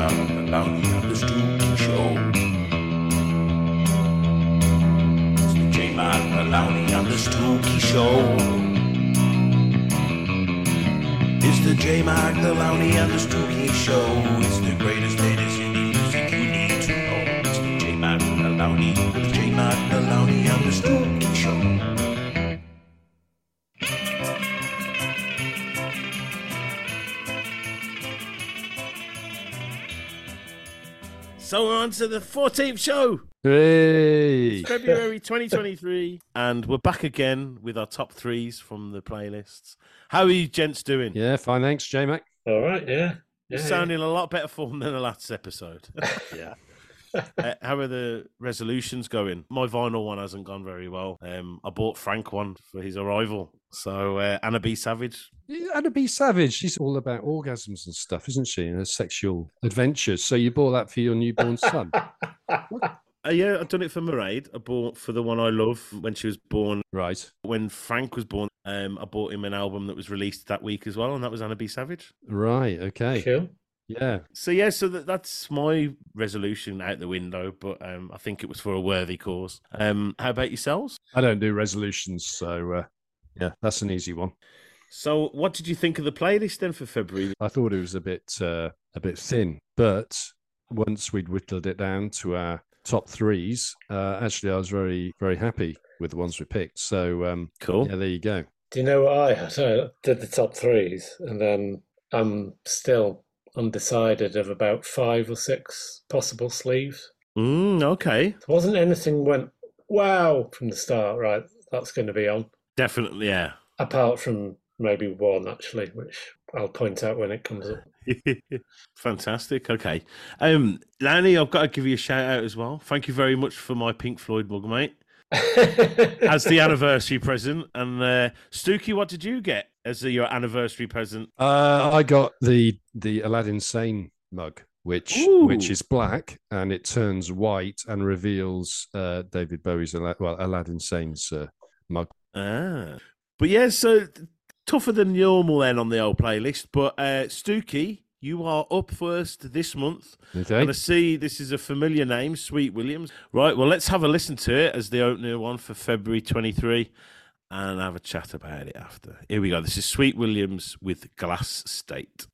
And the Show. It's the J Man Maloney and the Stuki Show. It's the J Mac, the Lowney, and the Stuki Show. It's the greatest, latest So we're on to the 14th show, Hey. February 2023, and we're back again with our top threes from the playlists. How are you gents doing? Yeah, fine. Thanks, J Mac. All right, yeah. You're yeah, sounding a lot better form than the last episode. Yeah. Uh, how are the resolutions going? My vinyl one hasn't gone very well. Um, I bought Frank one for his arrival. So uh, Anna B. Savage. Anna B. Savage, she's all about orgasms and stuff, isn't she? And her sexual adventures. So you bought that for your newborn son. Uh, yeah, I've done it for Mairead. I bought for the one I love when she was born. right. When Frank was born, um, I bought him an album that was released that week as well, and that was Anna B. Savage. Right. Okay. Cool. Yeah. So yeah, so that, that's my resolution out the window, but um, I think it was for a worthy cause. Um, how about yourselves? I don't do resolutions. So, uh, yeah, that's an easy one. So, what did you think of the playlist then for February? I thought it was a bit uh, a bit thin, but once we'd whittled it down to our top threes, uh, actually, I was very very happy with the ones we picked. So, um, Cool. yeah, there you go. Do you know what I had? I did the top threes, and then I'm still undecided of about five or six possible sleeves. Mm, okay, There wasn't anything went wow from the start. Right, that's going to be on. definitely, yeah. Apart from maybe one actually, which I'll point out when it comes up. Fantastic. Okay, um, Lanny, I've got to give you a shout out as well. Thank you very much for my Pink Floyd mug, mate, as the anniversary present. And uh, Stuki, what did you get as your anniversary present? Uh, I got the the Aladdin Sane mug, which Ooh. which is black and it turns white and reveals uh, David Bowie's well Aladdin Sane's uh, mug. Ah, but yeah, so tougher than normal then on the old playlist. But uh, Stuki, you are up first this month. Okay, And I see this is a familiar name, Sweet Williams. Right, well, let's have a listen to it as the opener one for February 23 and have a chat about it after. Here we go. This is Sweet Williams with Glass State.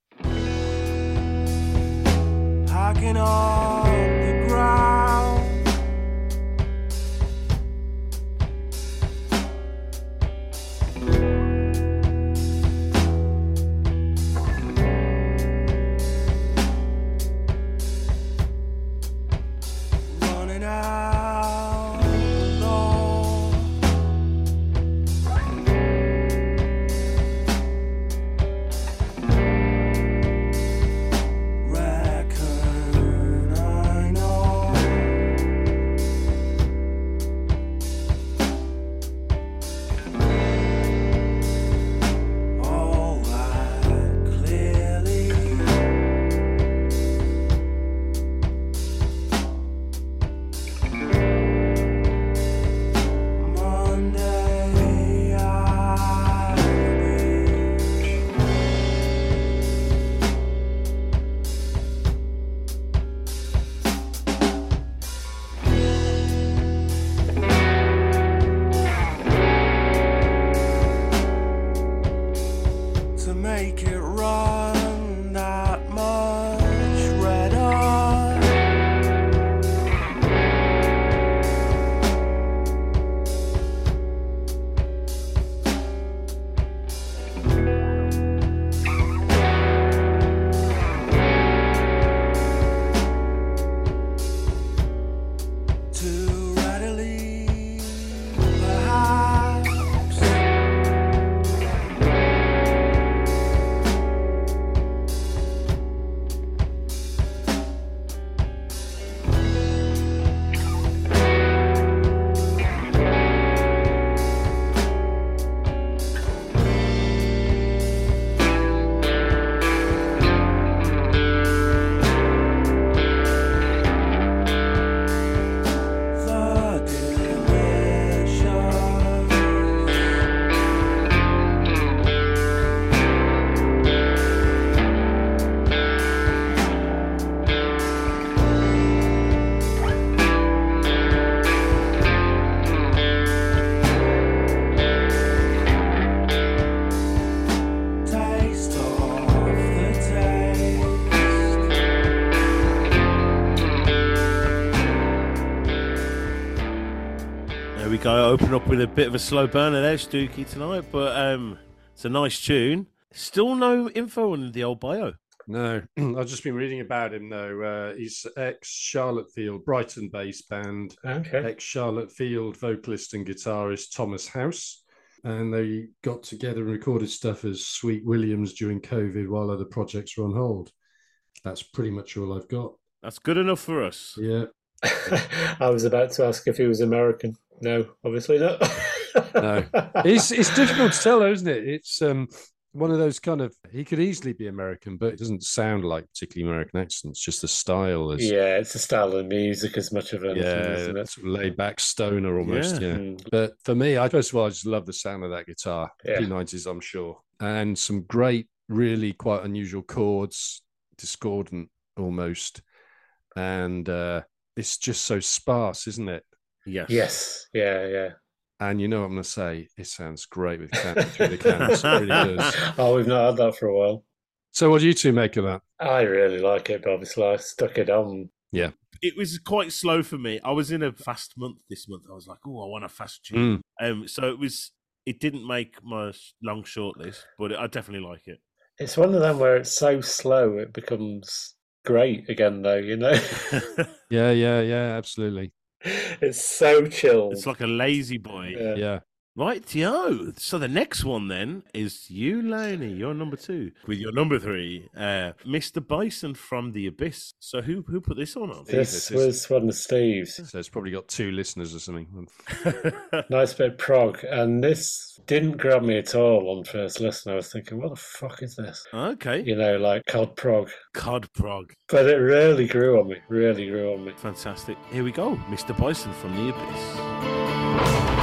Open up with a bit of a slow burner there, Stuki, tonight, but um, it's a nice tune. Still no info on the old bio. No, I've just been reading about him though. Uh, he's ex Charlottefield, Brighton based band, Okay. ex Charlottefield vocalist and guitarist Thomas House. And they got together and recorded stuff as Sweet Williams during COVID while other projects were on hold. That's pretty much all I've got. That's good enough for us. Yeah. I was about to ask if he was American. No, obviously not. No. It's it's difficult to tell, isn't it? It's um one of those kind of he could easily be American, but it doesn't sound like particularly American accents. Just the style is yeah, it's a style of music as much of anything, yeah, isn't it? sort of laid back stoner almost. Yeah. Yeah. Mm. But for me, I first of all, I just love the sound of that guitar. Yeah. P nineties, I'm sure, and some great, really quite unusual chords, discordant almost, and uh, it's just so sparse, isn't it? Yes. Yes, yeah, yeah. And you know what I'm going to say? It sounds great with can- through the cans. It really does. oh, we've not had that for a while. So, what do you two make of that? I really like it, but obviously I stuck it on. Yeah. It was quite slow for me. I was in a fast month this month. I was like, oh, I want a fast tune. Um, so it was. It didn't make my long short list, but I definitely like it. It's one of them where it's so slow it becomes great again, though. You know, Yeah, yeah, yeah, absolutely. it's so chilled. it's like a lazy boy. Yeah. Yeah. Right, yo. So the next one then is you, Laney. You're number two. With your number three, uh, Mr. Bison from the Abyss. So who who put this one on? This Jesus. was one of Steve's. So it's probably got two listeners or something. Nice bit of prog, and this didn't grab me at all on first listen. I was thinking, what the fuck is this? okay. You know, like cod prog. Cod Prog. But it really grew on me, really grew on me. Fantastic. Here we go. Mr. Bison from the Abyss.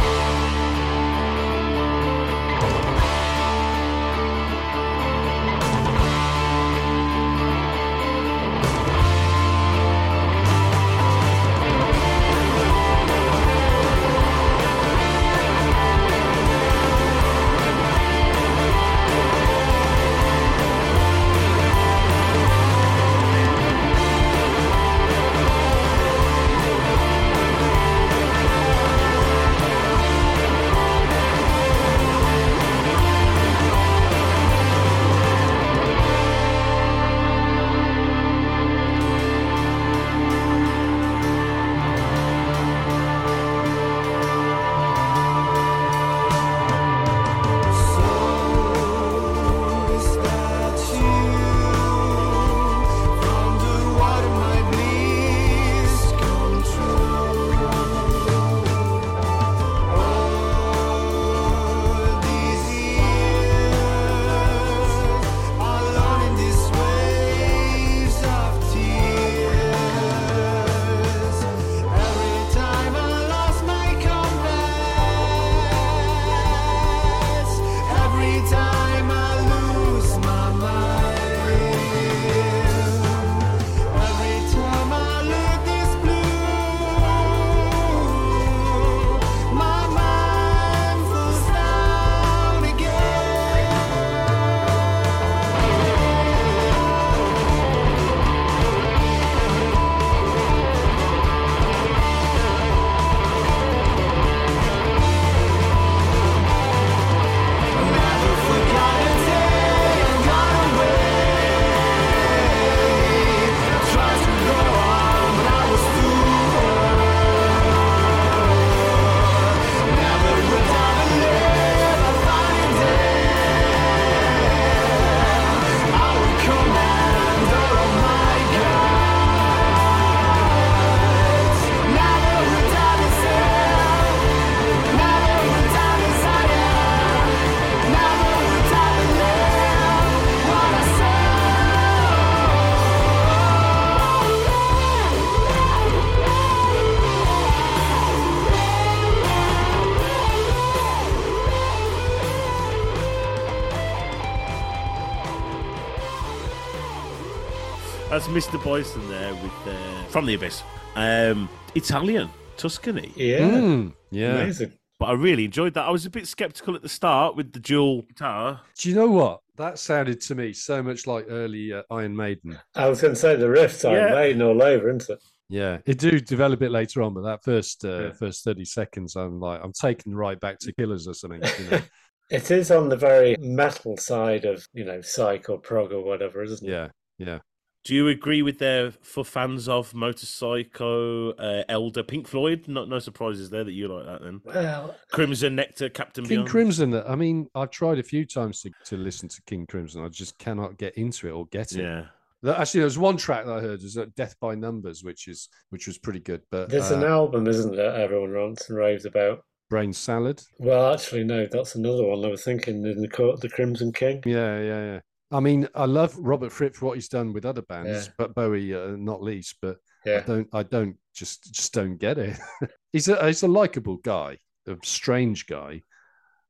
That's Mr. Bison there with uh, from the Abyss. Um, Italian, Tuscany. Yeah, Mm, yeah. amazing. But I really enjoyed that. I was a bit skeptical at the start with the dual guitar. Do you know what? That sounded to me so much like early uh, Iron Maiden. I was going to say the riffs are Yeah. Maiden all over, isn't it? Yeah, it do develop a bit later on, but that first uh, Yeah. first thirty seconds, I'm like, I'm taken right back to Killers or something. You know? It is on the very metal side of, you know, psych or prog or whatever, isn't it? yeah, yeah. Do you agree with their for fans of Motorpsycho, uh, Elder, Pink Floyd? No, no surprises there that you like that then. Well, Crimson Nektar, Captain King Beyond. Crimson. I mean, I've tried a few times to, to listen to King Crimson. I just cannot get into it or get it. Yeah. Actually, there was one track that I heard was uh, "Death by Numbers," which is which was pretty good. But there's uh, an album, isn't there, everyone rants and raves about? Brain Salad. Well, actually, no, that's another one. I was thinking in the court, the Crimson King. Yeah, yeah, yeah. I mean, I love Robert Fripp for what he's done with other bands, Yeah. but Bowie uh, not least. But I don't, I don't just just don't get it. he's a he's a likable guy, a strange guy,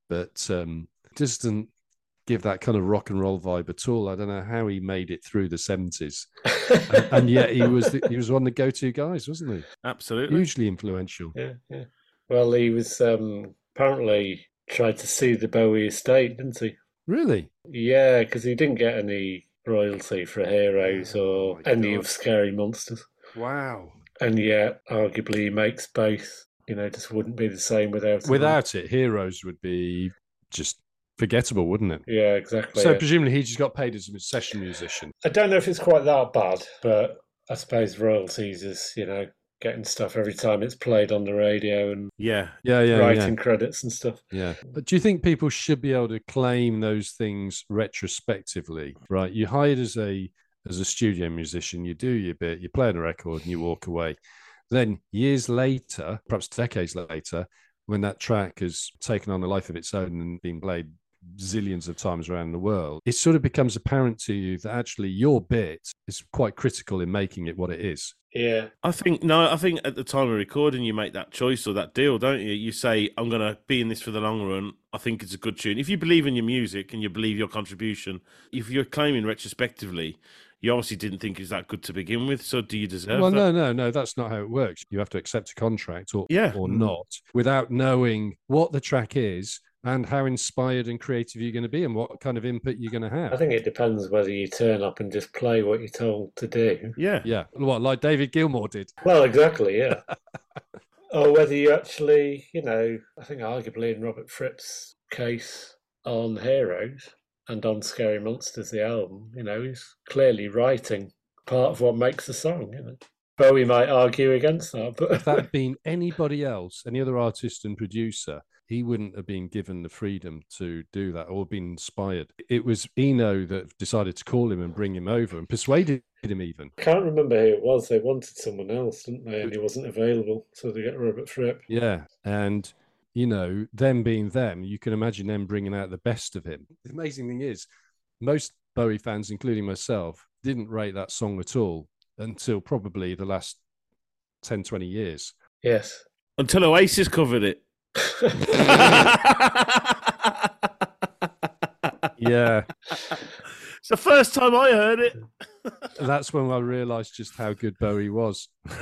but um, just doesn't give that kind of rock and roll vibe at all. I don't know how he made it through the seventies, and, and yet he was the, he was one of the go to guys, wasn't he? Absolutely. Hugely influential. yeah, yeah. Well, he was um, apparently tried to sue the Bowie estate, didn't he? Really? Yeah, because he didn't get any royalty for Heroes Oh, or my any God. of Scary Monsters, Wow. and yet arguably he makes both. You know, just wouldn't be the same without. them. Without it, Heroes would be just forgettable, wouldn't it? Yeah, exactly. So yeah. presumably he just got paid as a session musician. I don't know if it's quite that bad, but I suppose royalties is you know getting stuff every time it's played on the radio and Yeah. Yeah, yeah, writing credits and stuff. yeah, yeah. But do you think people should be able to claim those things retrospectively? Right, you hired as a as a studio musician, you do your bit, you play on a record, and you walk away. Then years later, perhaps decades later, when that track has taken on a life of its own and been played zillions of times around the world, it sort of becomes apparent to you that actually your bit is quite critical in making it what it is. Yeah, I think no. I think at the time of recording, you make that choice or that deal, don't you? You say, "I'm going to be in this for the long run. I think it's a good tune." If you believe in your music and you believe your contribution, if you're claiming retrospectively, you obviously didn't think it was that good to begin with. So, do you deserve well, that? no, no, no, that's not how it works. You have to accept a contract or Yeah. or Mm. not without knowing what the track is and how inspired and creative you're going to be and what kind of input you're going to have. I think it depends whether you turn up and just play what you're told to do. Yeah. yeah, what like David Gilmour did. Well, exactly, yeah. or whether you actually, you know, I think arguably in Robert Fripp's case on Heroes and on Scary Monsters, the album, you know, he's clearly writing part of what makes the song, you know. Bowie might argue against that, but If that had been anybody else, any other artist and producer, he wouldn't have been given the freedom to do that or been inspired. It was Eno that decided to call him and bring him over and persuaded him even. I can't remember who it was. They wanted someone else, didn't they? And he wasn't available, so they get Robert Fripp. Yeah. And, you know, them being them, you can imagine them bringing out the best of him. The amazing thing is, most Bowie fans, including myself, didn't rate that song at all until probably the last 10, 20 years. Yes. Until Oasis covered it. Yeah. It's the first time I heard it. That's when I realized just how good Bowie was.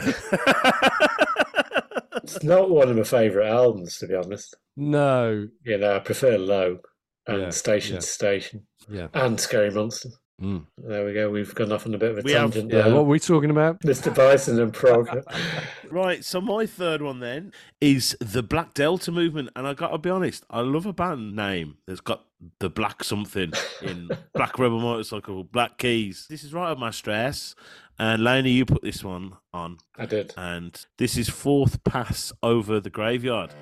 It's not one of my favourite albums, to be honest. No. You know, I prefer Low and Yeah, Station yeah. to Station Yeah. and Scary Monsters. Mm. There we go. We've gone off on a bit of a We have- tangent Yeah. What were we talking about? Mr. Bison and Prog. right, so my third one then is the Black Delta movement, and I got to be honest, I love a band name that's got the black something in Black Rebel Motorcycle, Black Keys. This is right up my stress, and Laney, you put this one on, I did. and this is Fourth Pass Over the Graveyard.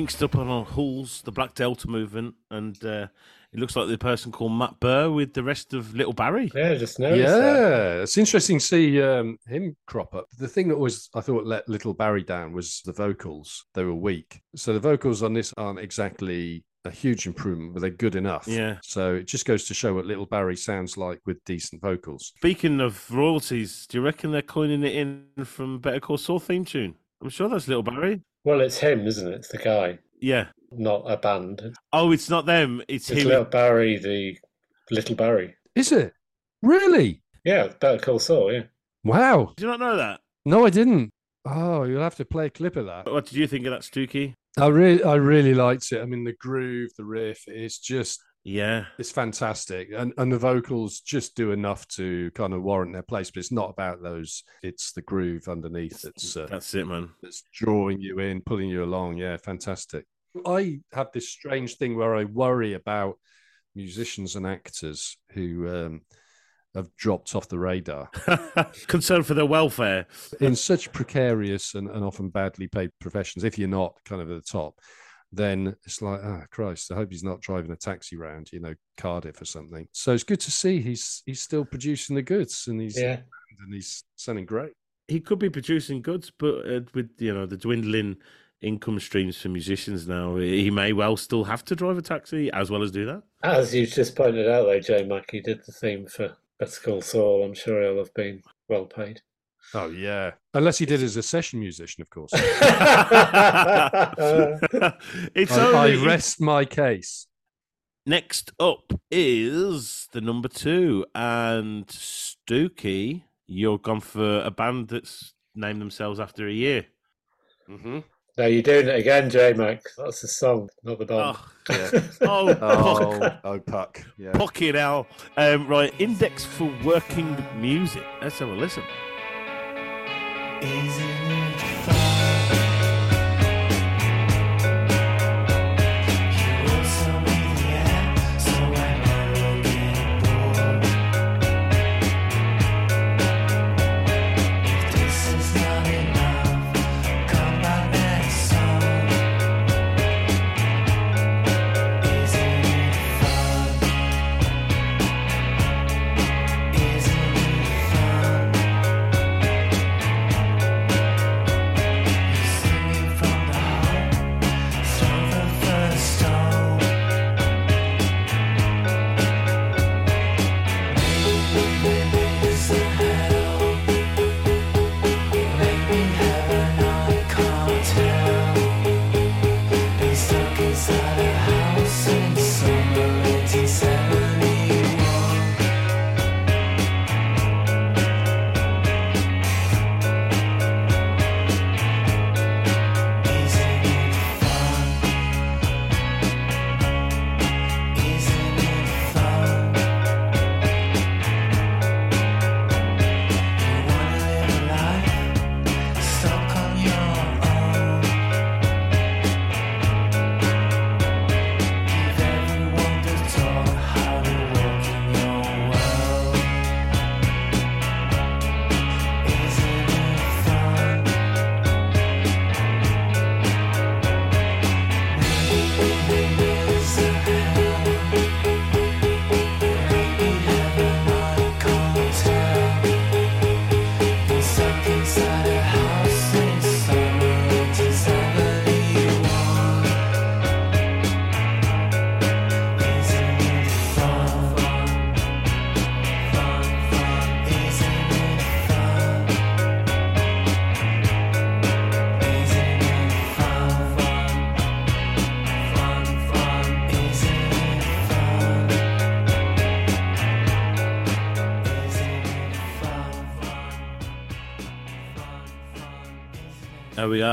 Pinked up on our the Black Delta movement, and uh, it looks like the person called Matt Burr with the rest of Little Barrie. Yeah, just noticed that. Yeah, it's interesting to see um, him crop up. The thing that was, I thought, let Little Barrie down was the vocals. They were weak. So the vocals on this aren't exactly a huge improvement, but they're good enough. Yeah. So it just goes to show what Little Barrie sounds like with decent vocals. Speaking of royalties, do you reckon they're coining it in from Better Call Saul theme tune? I'm sure that's Little Barrie. Well, it's him, isn't it? It's the guy, Yeah. not a band. Oh, it's not them. It's, him. it's him. Little Barrie, the Little Barrie. Is it? Really? Yeah, Better Call Saul, yeah. Wow. Did you not know that? No, I didn't. Oh, you'll have to play a clip of that. What did you think of that, Stuki? I really, I really liked it. I mean, the groove, the riff, it's just, Yeah. it's fantastic, and and the vocals just do enough to kind of warrant their place. But it's not about those; it's the groove underneath that's uh, That's it, man. that's drawing you in, pulling you along. Yeah, fantastic. I have this strange thing where I worry about musicians and actors who um, have dropped off the radar Concern for their welfare. in such precarious and, and often badly paid professions. If you're not kind of at the top, then it's like, ah, Christ, I hope he's not driving a taxi round, you know, Cardiff or something. So it's good to see he's he's still producing the goods and he's Yeah. and he's sounding great. He could be producing goods, but uh, with you know the dwindling income streams for musicians now, he may well still have to drive a taxi as well as do that. As you just pointed out, though, Joe Mackey did the theme for Better Call Saul. I'm sure he'll have been well paid. Oh yeah, unless he did as a session musician, of course. it's I, I rest my case. next up is the number two and Stuki. You're gone for a band that's named themselves after a year. Mm-hmm. no, you're doing it again, J Mac. That's the song, not the band. Oh, Yeah. oh, Oh, fuck. oh, puck. Yeah. Fucking hell. Um, right, Index for Working Musik. Let's have a listen. Isn't it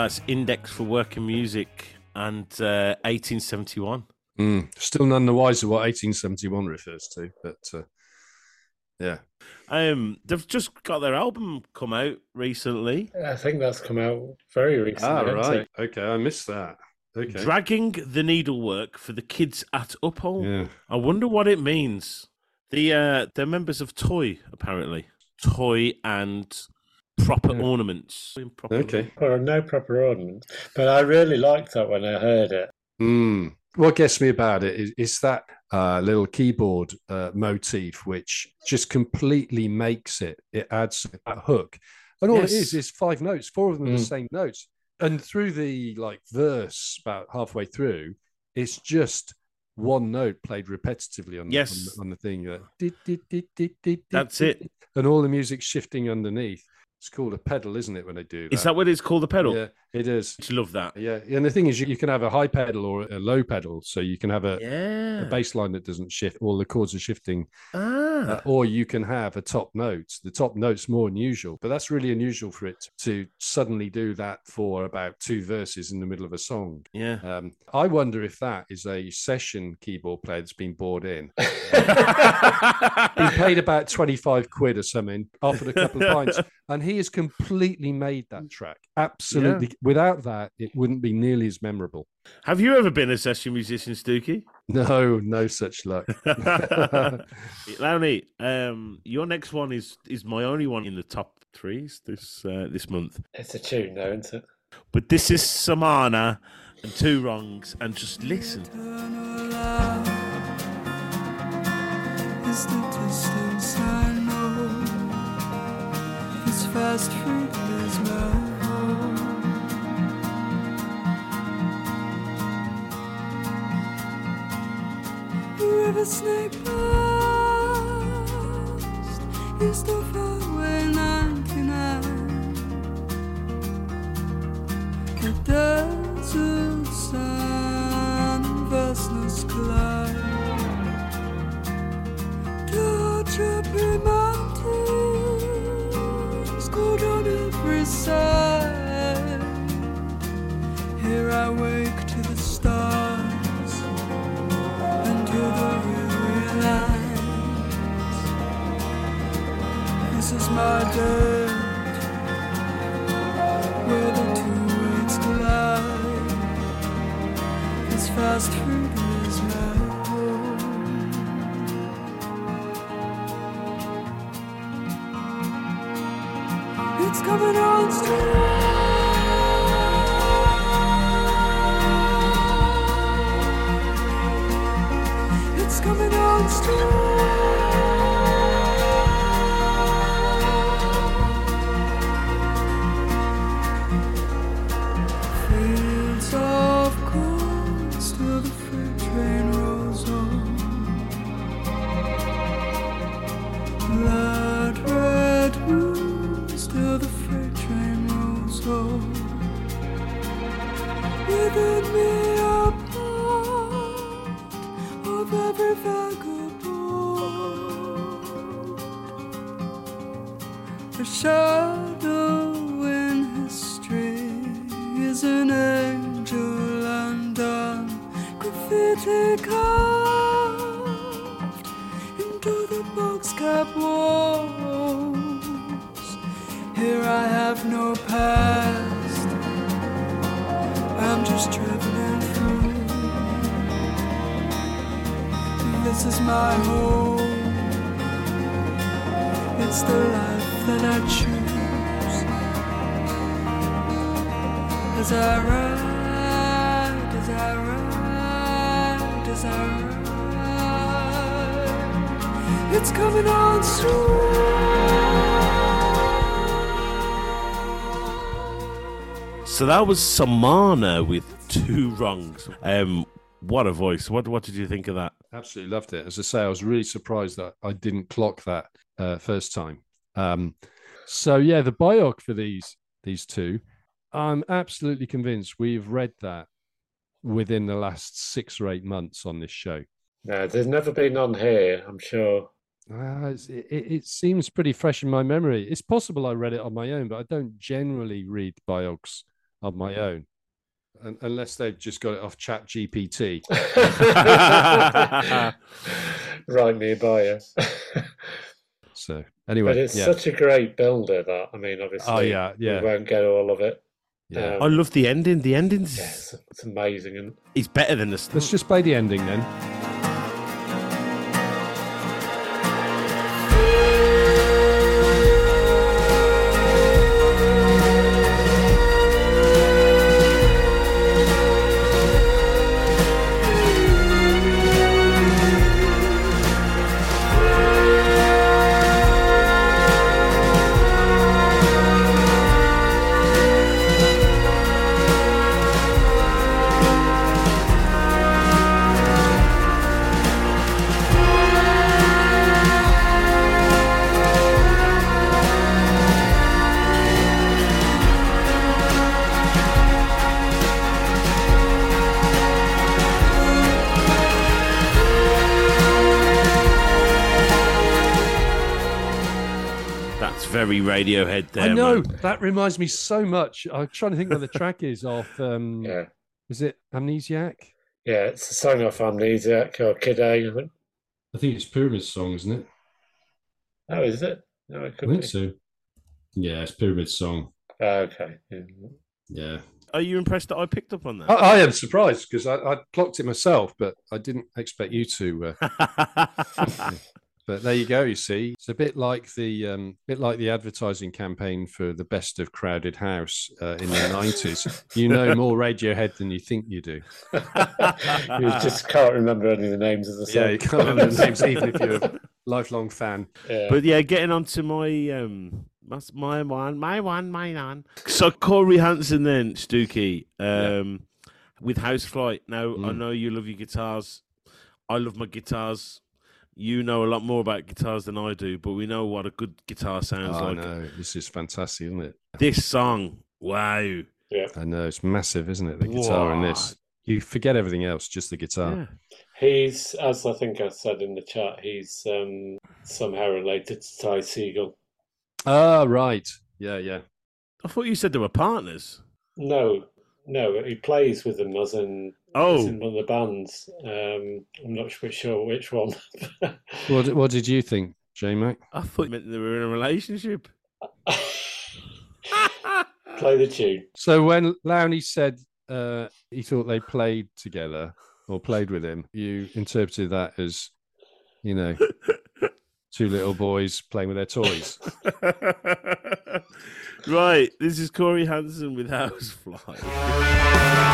There we are. It's Index for Working Musik and uh, 1871. Mm. Still none the wiser what 1871 refers to, but uh, yeah. Um, they've just got their album come out recently. I think that's come out very recently. Ah, right. it? Okay, I missed that. Okay. Dragging the needlework for the kids at Uphall. yeah. I wonder what it means. The uh, they're members of Toy, apparently. Toy and proper Yeah. ornaments. Proper- Okay. Well, no proper ornaments. but I really liked that when I heard it. Mm. What gets me about it is, is that uh, little keyboard uh, motif, which just completely makes it. It adds that hook, and all it Yes. is is five notes. Four of them are the Mm. same notes, and through the like verse, about halfway through, it's just one note played repetitively on, the- Yes. on, the, on the thing. uh, That's dit, it. dit, and all the music shifting underneath. It's called a pedal, isn't it? When they do that, Is that what it's called? The pedal? Yeah, it is. I love that. Yeah, and the thing is, you, you can have a high pedal or a low pedal, so you can have a, Yeah. a bass line that doesn't shift, all the chords are shifting, ah. uh, or you can have a top note. The top note's more unusual, but that's really unusual for it to suddenly do that for about two verses in the middle of a song. yeah. Um, I wonder if that is a session keyboard player that's been bought in. He paid about 25 quid or something, offered a couple of pints, and he has completely made that track. Absolutely. Without that, it wouldn't be nearly as memorable. Have you ever been a session musician, Stuki? No, no such luck. Lowney, um, your next one is is my only one in the top threes this uh, this month. It's a tune, though, isn't it? But this is Samana and Two Wrongs, and just listen. Eternal is the distance I know. This fast food is my home. The river snake past is the faraway 99. The desert Where the two collide. Fast. It's coming on strong. It's coming on strong. Into the box cap walls. Here I have no past, I'm just traveling through. This is my home, it's the life that I choose. As I ride, it's coming on strong. So that was Samana with Two Wrongs. Um, what a voice! What what did you think of that? Absolutely loved it. As I say, I was really surprised that I didn't clock that uh, first time. Um, so yeah, the bioc for these these two, I'm absolutely convinced we've read that within the last six or eight months on this show. No, there's never been on here, I'm sure. Uh, it's- it, it, it seems pretty fresh in my memory. It's possible I read it on my own, but I don't generally read biogs on my own, un- unless they've just got it off Chat GPT. right nearby you. So anyway, but it's yeah, such a great builder that I mean, obviously, oh yeah, yeah, we won't get all of it. yeah. Um, I love the ending. The ending's yes, it's amazing, and is better than the start. Let's just play the ending then. Very Radiohead there. I know man. that reminds me so much. I'm trying to think where the track is off. Um, Yeah. Is it Amnesiac? Yeah, it's a song off Amnesiac or Kid A, I think. I think it's Pyramid's Song, isn't it? Oh, is it? No, it I think be. so. Yeah, it's Pyramid's Song. Oh, okay. Yeah. Yeah. Are you impressed that I picked up on I, that? I am surprised because I, I clocked it myself, but I didn't expect you to. Uh, but there you go. You see, it's a bit like the um, bit like the advertising campaign for the best of Crowded House uh, in the nineties. You know more Radiohead than you think you do. you just can't remember any of the names of the songs. Yeah, you can't remember the names even if you're a lifelong fan. Yeah. But yeah, getting on to my um my, my one, my one, my one. So Cory Hanson then, Stuki, um with Housefly. Now I Mm. know you love your guitars. I love my guitars. You know a lot more about guitars than I do, but we know what a good guitar sounds Oh, I like. know this is fantastic, isn't it? This song, wow. I know it's massive, isn't it? The guitar in this. You forget everything else, just the guitar. Yeah. He's, as I think I said in the chat, he's um, somehow related to Ty Segall. Ah, right. Yeah, yeah. I thought you said they were partners. No, no, he plays with them as in, Oh. as in one of the bands. Um, I'm not sure, sure which one. What did- What did you think, J Mac? I thought you meant they were in a relationship. Play the tune. So when Lowney said uh, he thought they played together or played with him, you interpreted that as, you know, two little boys playing with their toys. right, this is Cory Hanson with Housefly.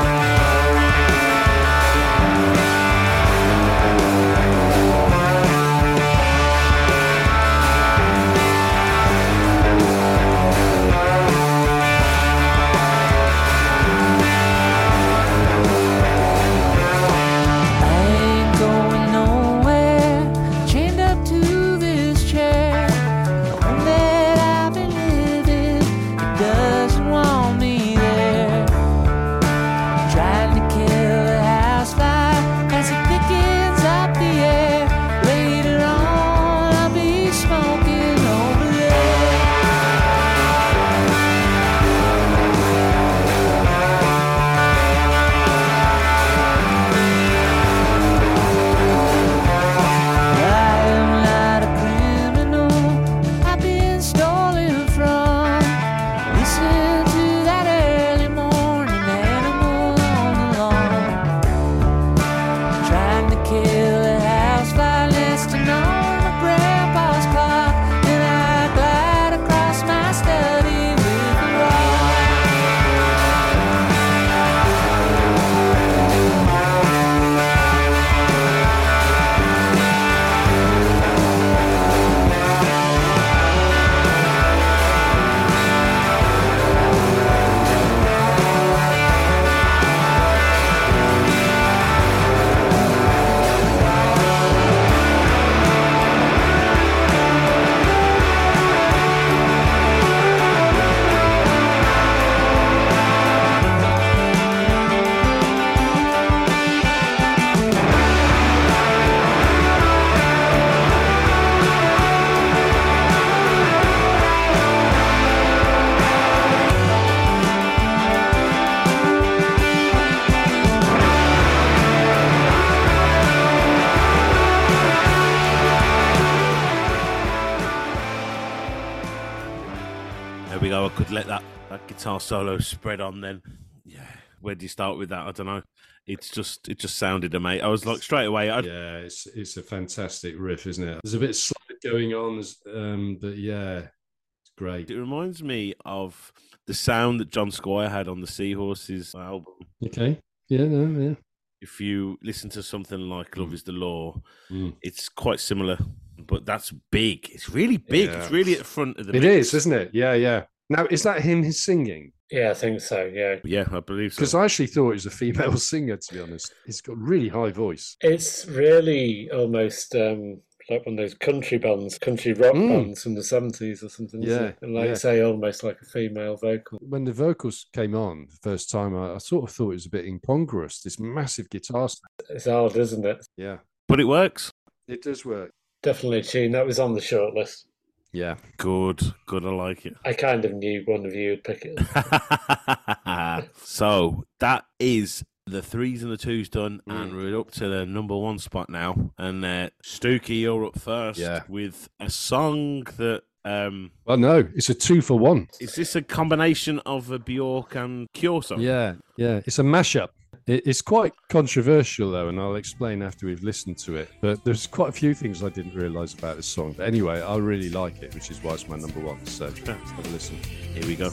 Could let that, that guitar solo spread on then. Yeah. Where do you start with that? I don't know. It's just it just sounded amazing. I was like straight away. I Yeah, it's it's a fantastic riff, isn't it? There's a bit of slide going on, um, but yeah, it's great. it reminds me of the sound that John Squire had on the Seahorses album. Okay. Yeah, no, yeah. If you listen to something like Love Is the Law, Mm. it's quite similar, but that's big. It's really big. Yeah. It's really at the front of the. It mix. is, isn't it? Yeah, yeah. Now, is that him singing? Yeah, I think so. Yeah, Yeah, I believe so. Because I actually thought it was a female singer, to be honest. He's got really high voice. it's really almost um, like one of those country bands, country rock Mm. bands from the seventies or something. isn't Yeah, it? and like yeah. you say, almost like a female vocal. When the vocals came on the first time, I, I sort of thought it was a bit incongruous, this massive guitar. It's hard, isn't it? Yeah. but it works. It does work. Definitely a tune that was on the shortlist. Yeah. Good, good. I like it. I kind of knew one of you would pick it. so that is the threes and the twos done, and we're up to the number one spot now. And uh, Stuki, you're up first Yeah. with a song that. Um, Well, no, it's a two for one. is this a combination of a Bjork and Cure song? Yeah, yeah. It's a mashup. It, it's quite controversial, though, and I'll explain after we've listened to it. But there's quite a few things I didn't realise about this song. But anyway, I really like it, which is why it's my number one. So let's have a listen. Here we go.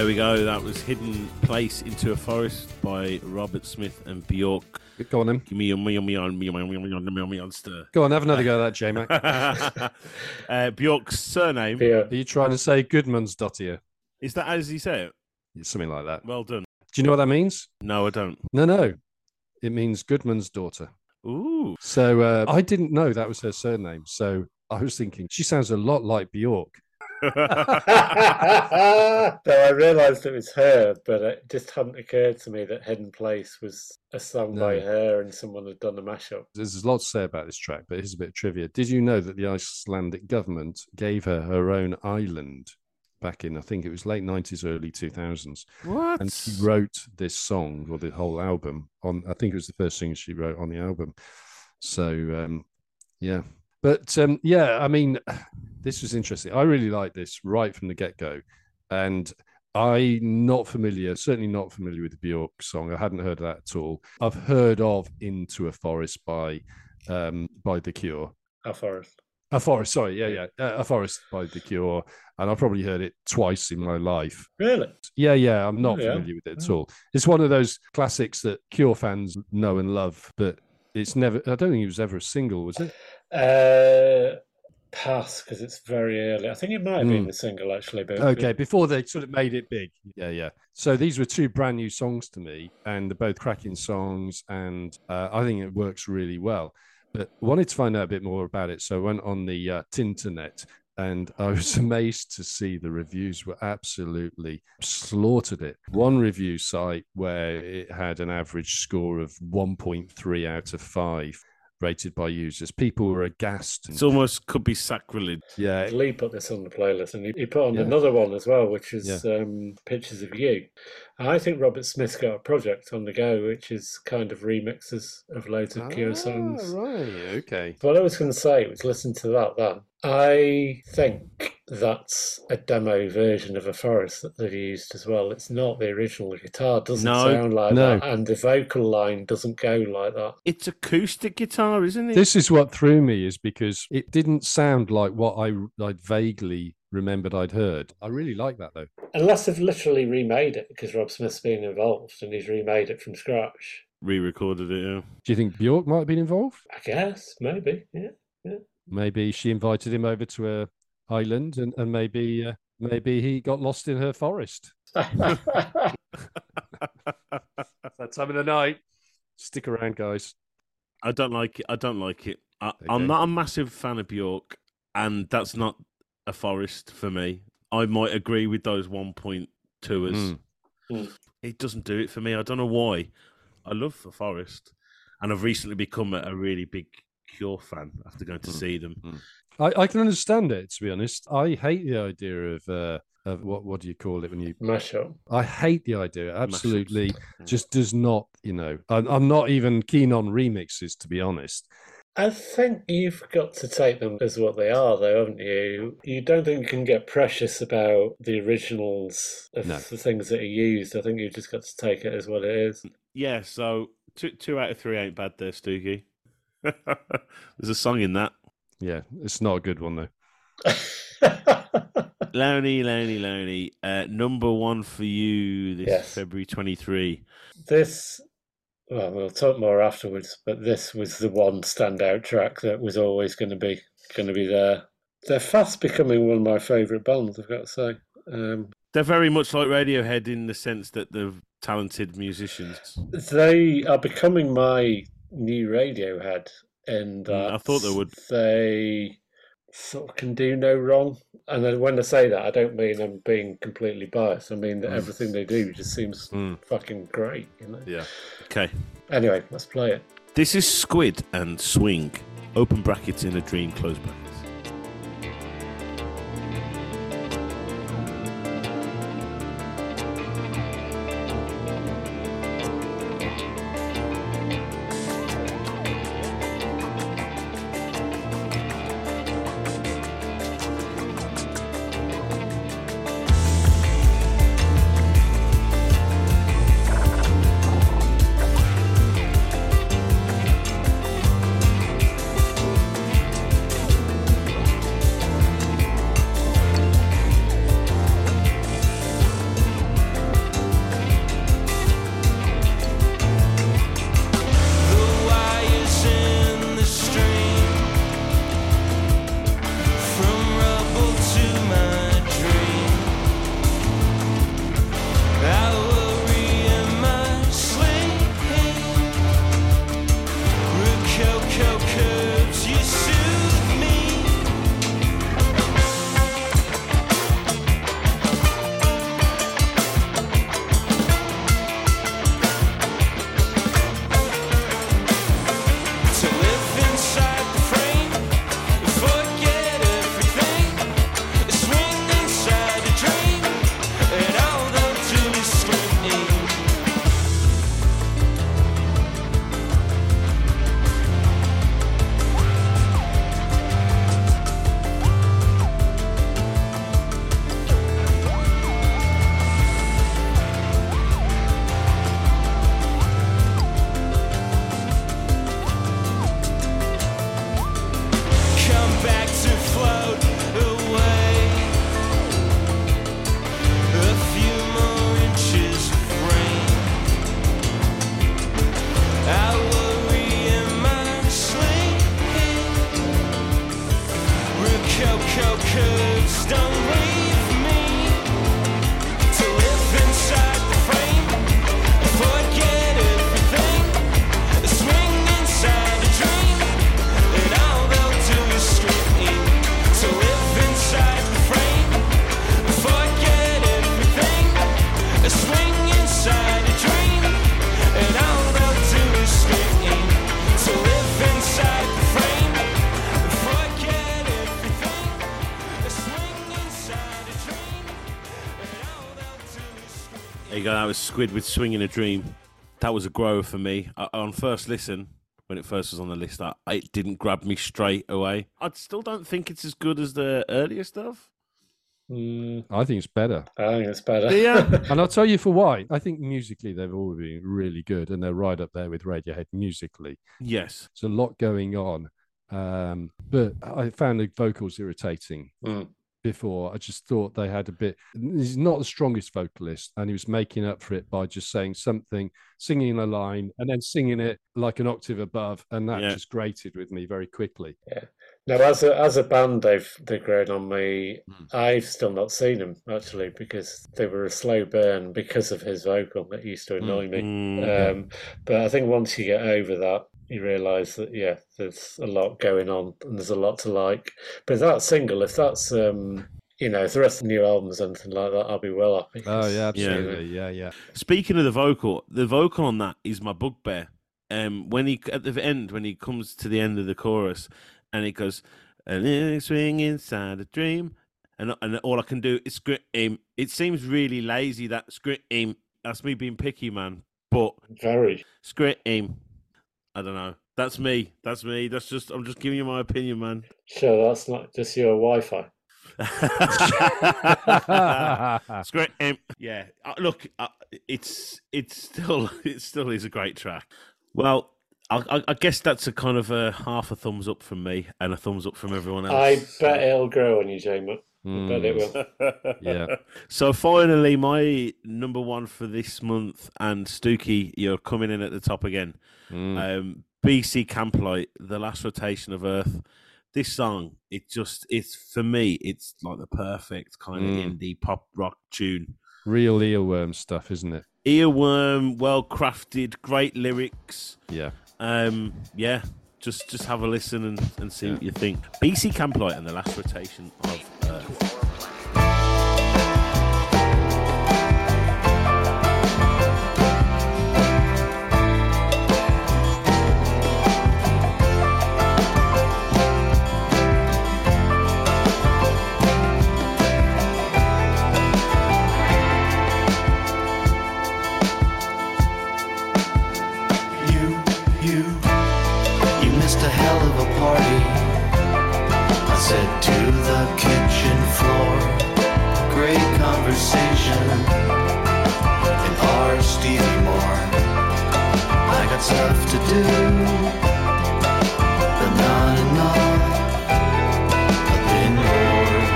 There we go. That was Hidden Place into a Forest by Robert Smith and Bjork. Go on, then. Give me a me on me on me on me on me on me me me on stir. Go on, have another go at that, J Mac. uh, Bjork's surname Yeah. Are you trying to say Goodman's.ie? is that as you say it? Something like that. Well done. Do you know what that means? No, I don't. No, no. It means Goodman's daughter. Ooh. So uh, I didn't know that was her surname. So I was thinking she sounds a lot like Bjork. Though I realised it was her, but it just hadn't occurred to me that Hidden Place was a song by her and someone had done a mashup. There's a lot to say about this track, but here's a bit of trivia. Did you know that the Icelandic government gave her her own island back in, I think it was late 90s, early 2000s? what? And she wrote this song or the whole album on, I think it was the first thing she wrote on the album. So, um, yeah. But um, yeah, I mean, this was interesting. I really like this right from the get go. And I'm not familiar, certainly not familiar with the Bjork song. I hadn't heard of that at all. I've heard of Into a Forest by um, by The Cure. A forest. A Forest, sorry, yeah, yeah. Uh, a Forest by The Cure. And I've probably heard it twice in my life. Really? Yeah, yeah, I'm not Oh, yeah. familiar with it at all. It's one of those classics that Cure fans know and love, but it's never, I don't think it was ever a single, was it? Uh, pass because it's very early. I think it might have been Mm. the single actually, but Okay, before they sort of made it big. Yeah, yeah. So these were two brand new songs to me, and they're both cracking songs, and uh, I think it works really well. But wanted to find out a bit more about it, so I went on the uh, Tinternet and I was amazed to see the reviews were absolutely slaughtered it. One review site where it had an average score of 1.3 out of 5 rated by users. People were aghast. and- It's almost could be sacrilege. yeah, Lee put this on the playlist, and he, he put on Yeah. another one as well, which is um, pictures of you. I think Robert Smith's got a project on the go, which is kind of remixes of loads of Cure songs. Ah, right, okay. What I was going to say was listen to that then. I think that's a demo version of a forest that they've used as well. It's not the original. The guitar doesn't No, sound like no. that, and the vocal line doesn't go like that. It's acoustic guitar, isn't it? This is what threw me is because it didn't sound like what I I'd vaguely remembered I'd heard. I really like that though. Unless they've literally remade it because Rob Smith's been involved and he's remade it from scratch. Re-recorded it. Yeah. Do you think Bjork might have been involved? I guess, maybe, yeah. Yeah. Maybe she invited him over to a island, and, and maybe uh, maybe he got lost in her forest. that time of the night. Stick around, guys. I don't like it. I don't like it. I, Okay. I'm not a massive fan of Bjork, and that's not a forest for me. I might agree with those 1.2ers. Mm. Mm. It doesn't do it for me. I don't know why. I love the forest, and I've recently become a, a really big Cure fan after going to Mm. see them. I, I can understand it. To be honest, I hate the idea of uh, of what what do you call it when you? Mashup. I hate the idea. Absolutely, Yeah. just does not. You know, I'm, I'm not even keen on remixes. To be honest, I think you've got to take them as what they are, though, haven't you? You don't think you can get precious about the originals of No. the things that are used. I think you've just got to take it as what it is. Yeah, so two two out of three ain't bad there, Stoogie. There's a song in that. yeah, it's not a good one though. Lonely, lonely, lonely. Uh, number one for you this Yes. February 23. this, well, we'll talk more afterwards, but this was the one standout track that was always going to be going to be there. They're fast becoming one of my favourite bands. I've got to say. Um, They're very much like Radiohead in the sense that they're talented musicians. They are becoming my new Radiohead, and Mm, I thought they would. They sort of can do no wrong, and then when I say that, I don't mean I'm being completely biased. I mean that Mm. everything they do just seems Mm. fucking great. You know. Yeah. Okay. Anyway, let's play it. This is Squid and Swing. Open brackets in a dream, close brackets. Was Squid with "Swinging a Dream." That was a grower for me I, on first listen. When it first was on the list, I, it didn't grab me straight away. I still don't think it's as good as the earlier stuff. Mm, I think it's better. I think it's better. Yeah. And I'll tell you for why. I think musically they've all been really good and they're right up there with Radiohead musically. yes. There's a lot going on. Um, but I found the vocals irritating Mm. Before. I just thought they had a bit. He's not the strongest vocalist, and he was making up for it by just saying something, singing a line, and then singing it like an octave above, and that Yeah. just grated with me very quickly. Yeah. Now, as a as a band, they've they've grown on me. Mm. I've still not seen them actually because they were a slow burn because of his vocal that used to annoy me. Mm, Um, but I think once you get over that, you realise that yeah, there's a lot going on and there's a lot to like. But if that single, if that's um, you know, if the rest of the new albums anything like that, I'll be well happy. Oh 'cause, yeah, Yeah. absolutely, yeah, yeah. Speaking of the vocal, the vocal on that is my bugbear. Um, when he at the end, when he comes to the end of the chorus, and he goes, "A little swing inside a dream," and and all I can do is scream. It seems really lazy that scream. That's me being picky, man. But Very. scream. I don't know. That's me. That's me. That's just. I'm just giving you my opinion, man. Sure, that's not just your Wi-Fi. Scream. Yeah. Uh, look, uh, it's it's still it still is a great track. Well, I, I, I guess that's a kind of a half a thumbs up from me and a thumbs up from everyone else. I bet it'll grow on you, Jamie. I bet it Mm, will. Yeah. So finally, my number one for this month, and Stuki, you're coming in at the top again. mm. Um, BC Camplight, the last rotation of Earth. This song, it just it's for me, it's like the perfect kind of Mm. indie pop rock tune. Real earworm stuff, isn't it? Earworm, well crafted, great lyrics. Yeah. Um, yeah, just just have a listen and, and see Yeah. what you think. BC Camplight and the last rotation of Earth. Said to the kitchen floor, great conversation. And our Stevie Moore, I got stuff to do, but not enough. I've been bored.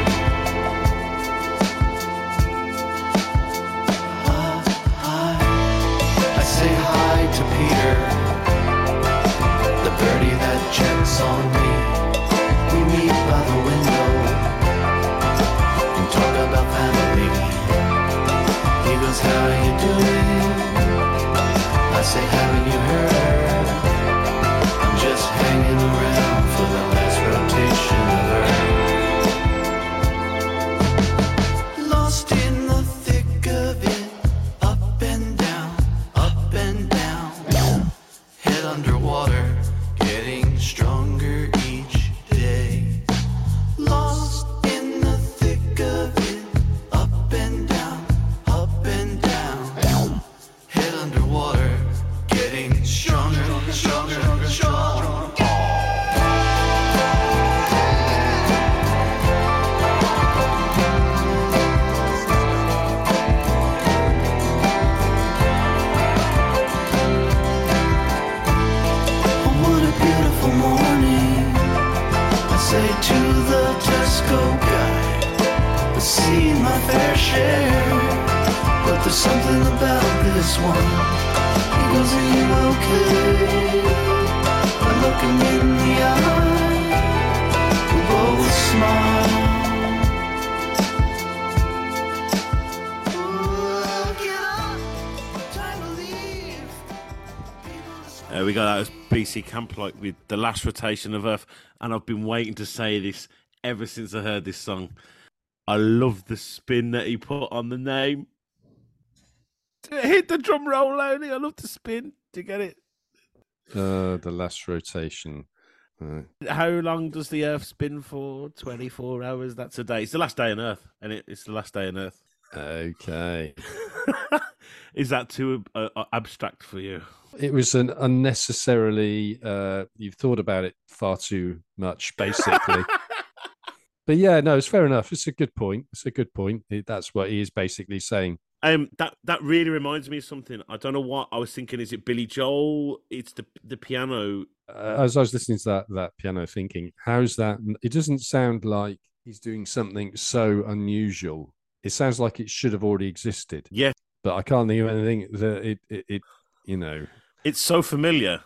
Hi. I say hi to Peter, the birdie that checks on How you doing? I say, Haven't you heard? I'm just hanging around as BC with the last rotation of Earth, and I've been waiting to say this ever since I heard this song. I love the spin that he put on the name. Hit the drum roll, Lowney. I love the spin. Do you get it? Uh, the last rotation. Uh, How long does the Earth spin for? 24 hours. That's a day. It's the last day on Earth, and it, it's the last day on Earth. Okay. Is that too uh, uh, abstract for you? It was an unnecessarily, uh, you've thought about it far too much, basically. but yeah, no, it's fair enough. It's a good point. It's a good point. It- That's what he is basically saying. Um, that that really reminds me of something. I don't know what I was thinking. Is it Billy Joel? It's the the piano. Uh, as I was listening to that, that piano, thinking, how's that? It doesn't sound like he's doing something so unusual. It sounds like it should have already existed. Yeah. But I can't think of anything that it, it, it you know, It's so familiar.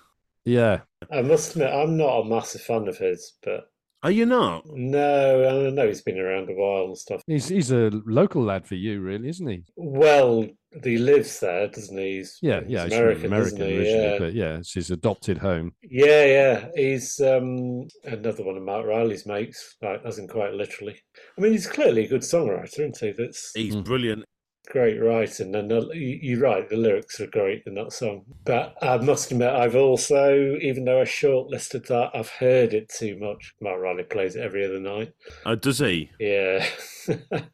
yeah. I must admit, I'm not a massive fan of his, but Are you not? no, I know he's been around a while and stuff. He's he's a local lad for you, really, isn't he? Well, he lives there, doesn't he? He's, Yeah, yeah, he's American, from American isn't he? originally, Yeah. but yeah, it's his adopted home. Yeah, yeah. He's um, another one of Marc Riley's mates, like, as in quite literally. I mean, he's clearly a good songwriter, isn't he? That's He's Mm. brilliant. Great writing, and you- you're right, the lyrics are great in that song. But I must admit, I've also, even though I shortlisted that, I've heard it too much. Marc Riley plays it every other night. Uh, does he? Yeah.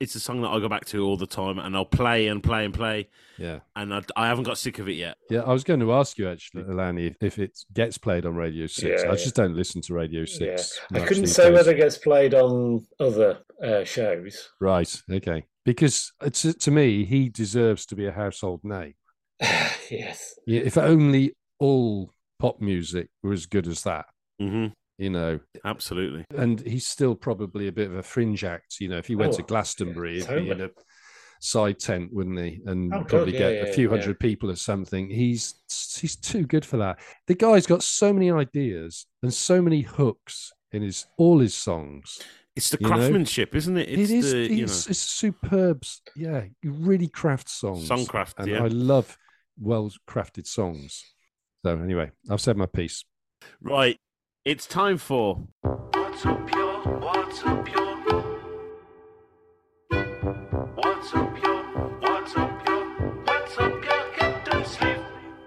It's a song that I go back to all the time, and I'll play and play and play, Yeah. and I, I haven't got sick of it yet. Yeah, I was going to ask you actually, Alani, if, if it gets played on Radio 6. Yeah, I yeah. just don't listen to Radio yeah. 6. I couldn't say days. whether it gets played on other uh, shows. Right, okay. Because it's, to me, he deserves to be a household name. yes. Yeah, if only all pop music were as good as that, hmm you know. Absolutely. And he's still probably a bit of a fringe act. You know, if he went Oh, to Glastonbury, yeah, he'd be in a side tent, wouldn't he? And Oh, God, probably yeah, get yeah, a few hundred people or something. He's he's too good for that. The guy's got so many ideas and so many hooks in his all his songs. It's the You know? craftsmanship, isn't it? It's it is. the it's, you know it's superb. Yeah, really craft songs. songcraft. and Yeah. I love well crafted songs. So anyway, I've said my piece. Right. It's time for What's up, yo? What's up, yo? What's up, yo? What's up, yo? What's up, yo? Get to sleep.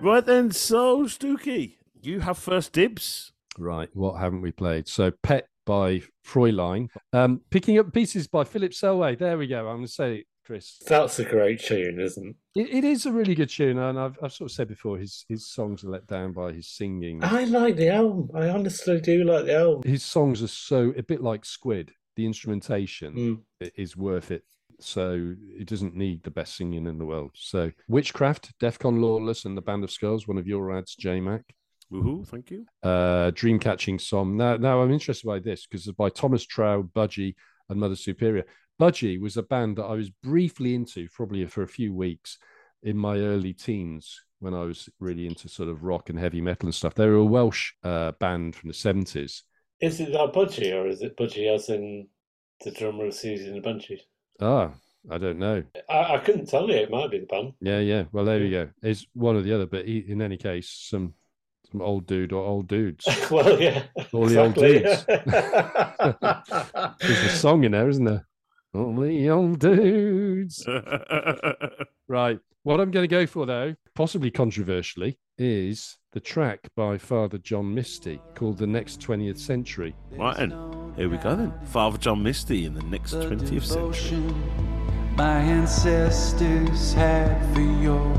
right then. So Stuki, you have first dibs. Right, what haven't we played? So Pet by Fräulein. Um, picking up pieces by Philip Selway. There we go. I'm going to say it, Chris. That's a great tune, isn't It, it is a really good tune, and I've, I've sort of said before, his his songs are let down by his singing. I like the album. I honestly do like the album. His songs are so a bit like Squid. The instrumentation Mm. is worth it. So it doesn't need the best singing in the world. So Witchcraft, Defcon Lawless, and the Band of Skulls, one of your ads, J Mac. Woohoo! Thank you. uh, Dreamcatching Song. Now, now I'm interested by this because it's by Thomas Trow, Budgie, and Mother Superior. Budgie was a band that I was briefly into, probably for a few weeks in my early teens when I was really into sort of rock and heavy metal and stuff. They were a Welsh uh, band from the 70s. Is it that Budgie or is it Budgie as in the drummer of Siouxsie and the Banshees? Ah, I don't know. I, I couldn't tell you. It might be the band. Yeah, yeah. Well, there we go. It's one or the other, but he, in any case, some some old dude or old dudes. well, yeah. All the old exactly. There's a song in there, isn't there? All the old dudes. Right. What I'm going to go for, though, possibly controversially, is the track by Father John Misty called The Next 20th Century. right then. Here we go then. Father John Misty in the next the twentieth century. my ancestors had for yours.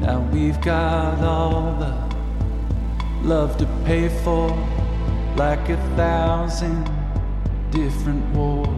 Now we've got all the love to pay for, like a thousand different wars.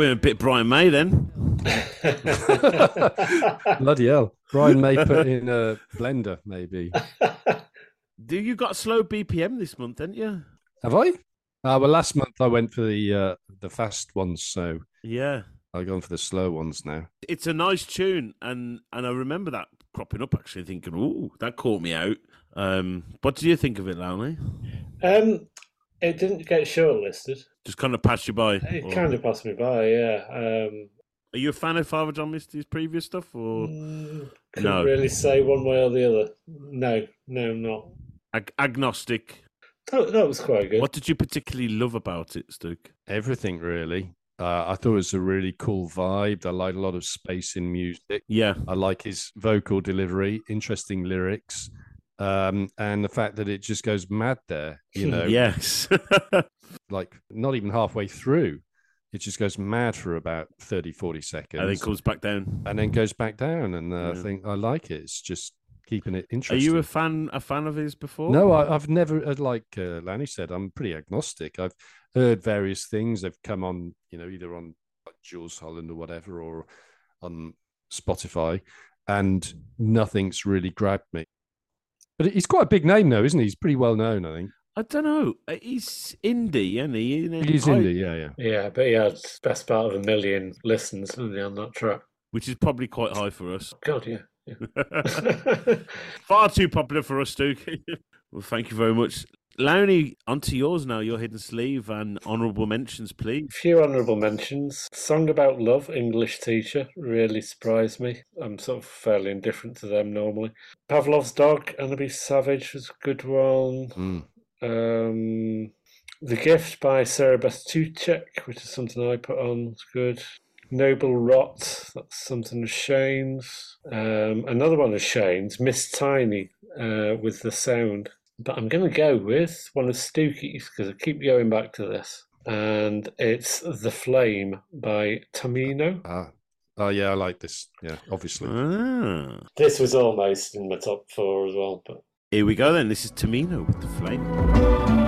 There you go. That a bit Brian May then. Bloody hell. Brian May put in a blender, maybe. Do you got slow BPM this month, didn't you? Have I? Uh, well, last month I went for the uh, the fast ones, so Yeah. I've gone for the slow ones now. It's a nice tune, and and I remember that cropping up actually, thinking, "Ooh, that caught me out." Um, what do you think of it, Lowney? Um, it didn't get shortlisted. Just kind of passed you by. It or- kind of passed me by, yeah. Um, Are you a fan of Father John Misty's previous stuff, or mm, couldn't No. really say one way or the other. No, no, not. ag- agnostic? That, that was quite good. What did you particularly love about it, Stuke? Everything really. Uh, I thought it was a really cool vibe. I like a lot of space in music. Yeah, I like his vocal delivery, interesting lyrics, um, and the fact that it just goes mad there. You know, yes, like not even halfway through, it just goes mad for about 30, 40 seconds, and then comes back down. and then goes back down. And uh, I think I like it. It's just keeping it interesting. Are you a fan? A fan of his before? No, I, I've never, uh, like uh, Lanny said, I'm pretty agnostic. I've heard various things. They've come on, you know, either on like, Jools Holland or whatever, or on Spotify, and nothing's really grabbed me. But he's quite a big name, though, isn't he? He's pretty well known, I think. I don't know. Uh, He's indie, isn't he? You know, He's I- indie, yeah, yeah. Yeah, but he had best part of a million listens didn't he, on that track. which is probably quite high for us. God, yeah. yeah. Far too popular for us, Duke. well, thank you very much. Lowney, onto yours now, your hidden sleeve and honourable mentions, please. A few honourable mentions. Song about love, English teacher, really surprised me. I'm sort of fairly indifferent to them normally. Pavlov's dog, Annabelle Savage was a good one. Mm. Um, the Gift by Sarah Beth Tuchek, which is something I put on, was good. Noble Rot, that's something of Shane's. Um, another one of Shane's, Miss Tiny, uh, with the sound. But I'm going to go with one of Stuki's because I keep going back to this. And it's The Flame by Tamino. Ah. Oh, yeah, I like this. Yeah, obviously. Ah. This was almost in my top four as well, but Here we go then. This is Tamino with the flame.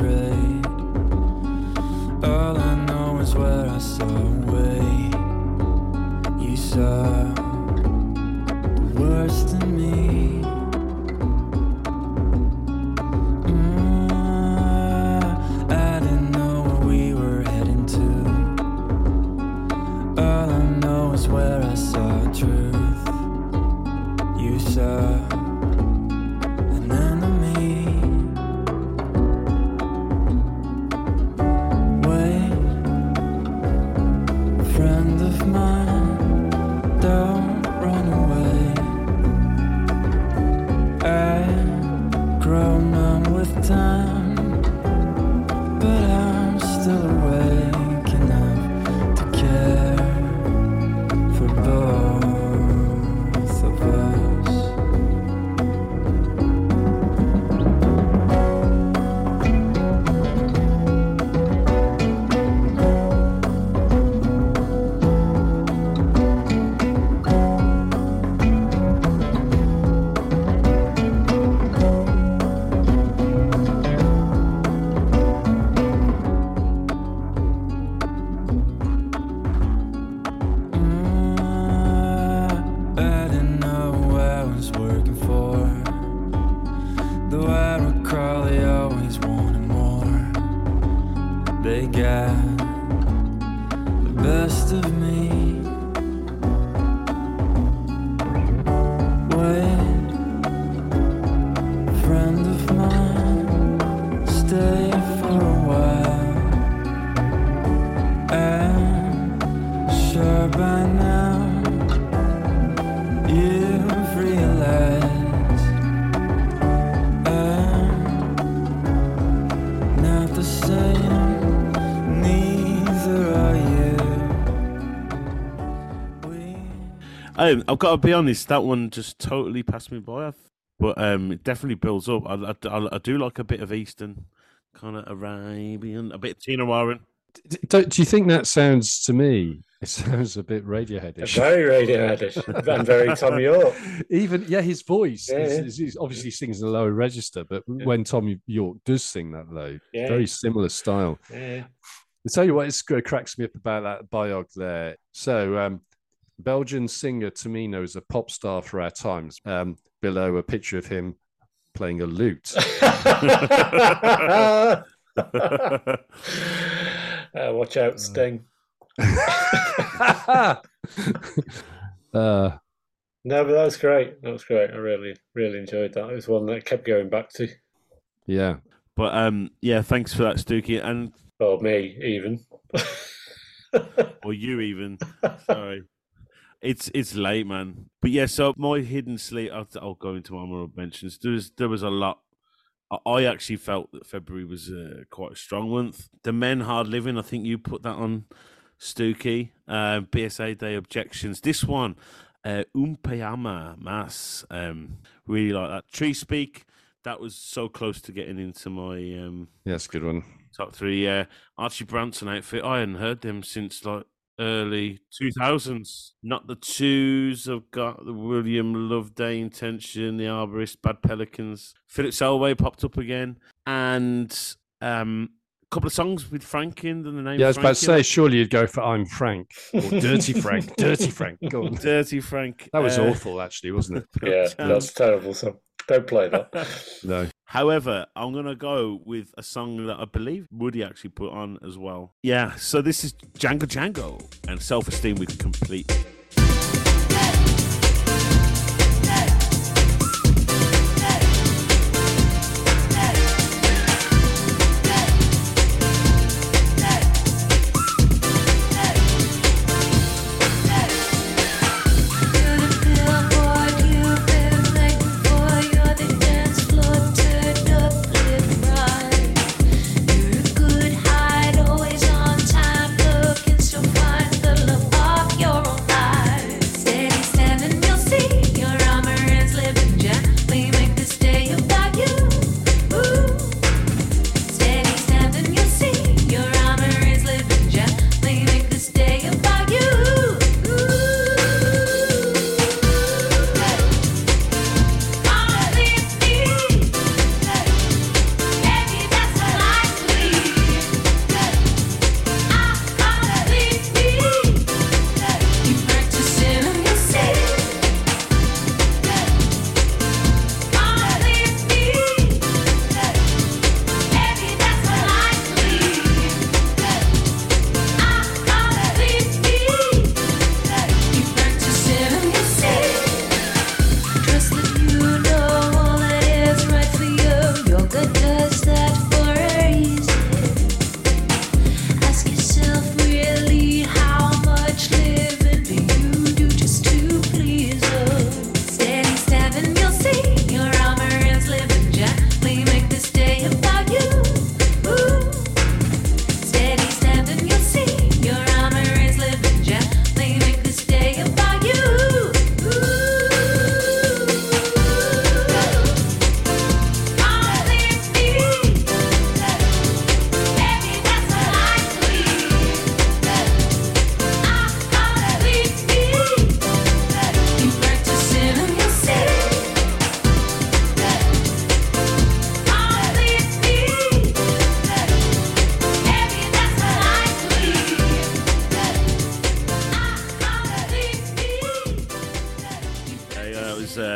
About Um, I've got to be honest, that one just totally passed me by. But um, it definitely builds up. I, I, I- I do like a bit of Eastern, kind of Arabian, a bit of Tinariwen. Don't, do you think that sounds to me? It sounds a bit Radioheadish. Very Radioheadish and very Thom Yorke. Even yeah, his voice. Yeah, is- yeah. is- is obviously sings in a lower register, but when Thom Yorke does sing that low, Yeah. very similar style. Yeah. I'll tell you what, it's, it cracks me up about that biog there. So, um, Belgian singer Tamino is a pop star for our times. Um, below a picture of him playing a lute. uh, watch out, Sting. uh, No, but that was great. That was great. I really, really enjoyed that. It was one that I kept going back to. yeah. But um, yeah, thanks for that, Stuki, and Or me, even. or you even. Sorry, it's it's late, man. But yeah, so my hidden sleep. I'll, I'll go into my honorable mentions. There was there was a lot. I- actually felt that February was uh, quite a strong month. The men hard living. I think you put that on Stuki. Uh, BSA Day objections. This one, uh, Umpayama Mass. Um, really like that. Tree Speak. That was so close to getting into my um, a good one. top three. Yeah, Archie Bronson outfit. I hadn't heard them since like early two thousands. Not the twos. I've got the William Loveday intention, the Arborist, Bad Pelicans. Philip Selway popped up again, and um, a couple of songs with Frank in. And the name. Yeah, I was about to say, surely you'd go for I'm Frank or Dirty Frank. Dirty Frank. Go on. Dirty Frank. That was uh, awful, actually, wasn't it? yeah, that's terrible. So don't play that. No. However, I'm gonna go with a song that I believe Woody actually put on as well. Yeah, so this is Django Django and Self Esteem with Complete.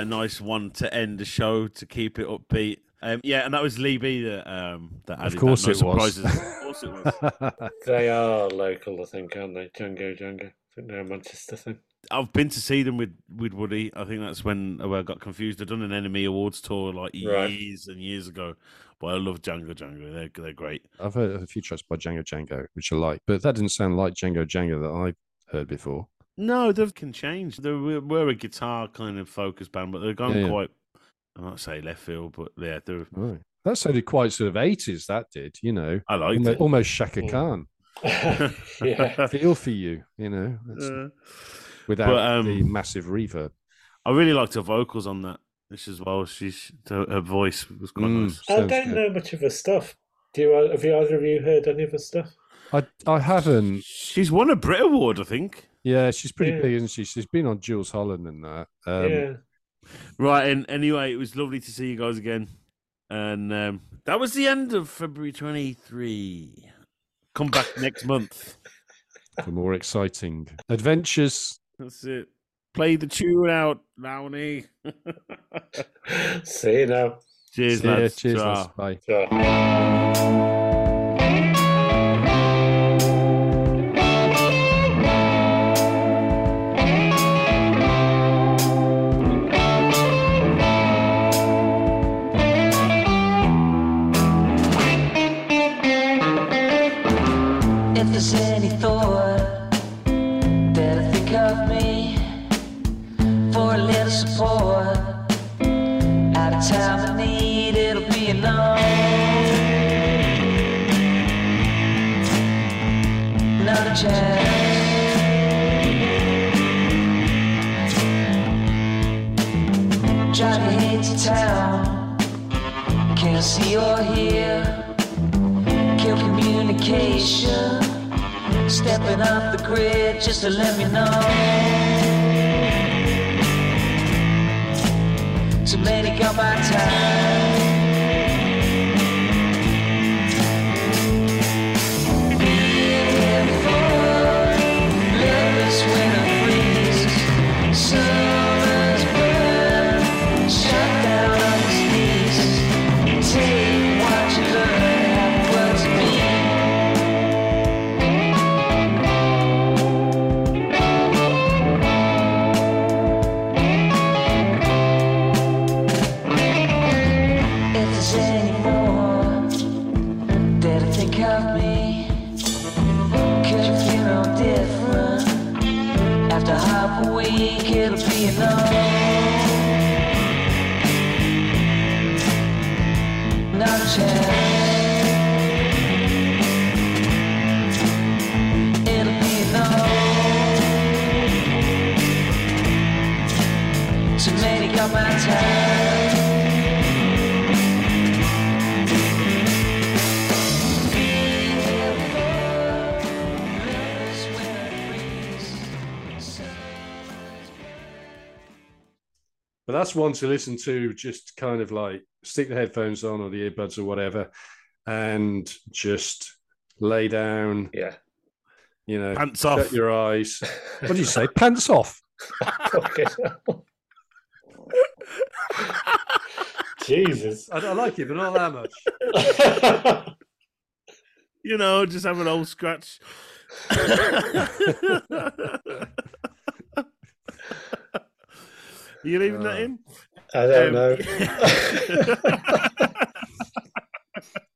A nice one to end the show to keep it upbeat. Um, yeah, and that was Lee B that um, that added Of course that. it No was. Of course it was. They are local, I think, aren't they? Django Django. I think they're a Manchester thing. I've been to see them with, with Woody. I think that's when I got confused. They've done an NME Awards tour like Right. years and years ago. But I love Django Django. They're they're great. I've heard a few tracks by Django Django, which I like, but that didn't sound like Django Django that I've heard before. No, they can change. They were, were a guitar kind of focus band, but they've gone Yeah, yeah. quite. I'm not say left field, but yeah, they're. Right. That sounded quite sort of 80s, that did, you know. I liked Almo- it. Almost Chaka Mm. Khan. yeah. Feel for you, you know, that's- Uh, without but, um, the massive reverb. I really liked her vocals on that. This as well. She's her her voice was quite Mm. nice. I don't good. know much of her stuff. Do you? uh, Have you either of you heard any of her stuff? I, I haven't. She's won a Brit Award, I think. Yeah, she's pretty Yeah. big, isn't she? She's been on Jools Holland and that. Um, yeah. Right, and anyway, it was lovely to see you guys again. And um, that was the end of February 23. Come back next month. For more exciting adventures. That's it. Play the tune out, Lowney. See you now. Cheers, See ya. lads. Cheers, Ta. lads. Bye. Ciao. Johnny hates town. Can't see or hear kill communication. Stepping off the grid just to let me know. Too many got my time. That's one to listen to, just kind of like stick the headphones on or the earbuds or whatever, and just lay down, Yeah. you know, Pants shut off. your eyes. What do you say? Pants off. Fucking hell. Jesus. I, I like it, but not that much. You know, just have an old scratch. Are you leaving that oh. in? I don't um, know.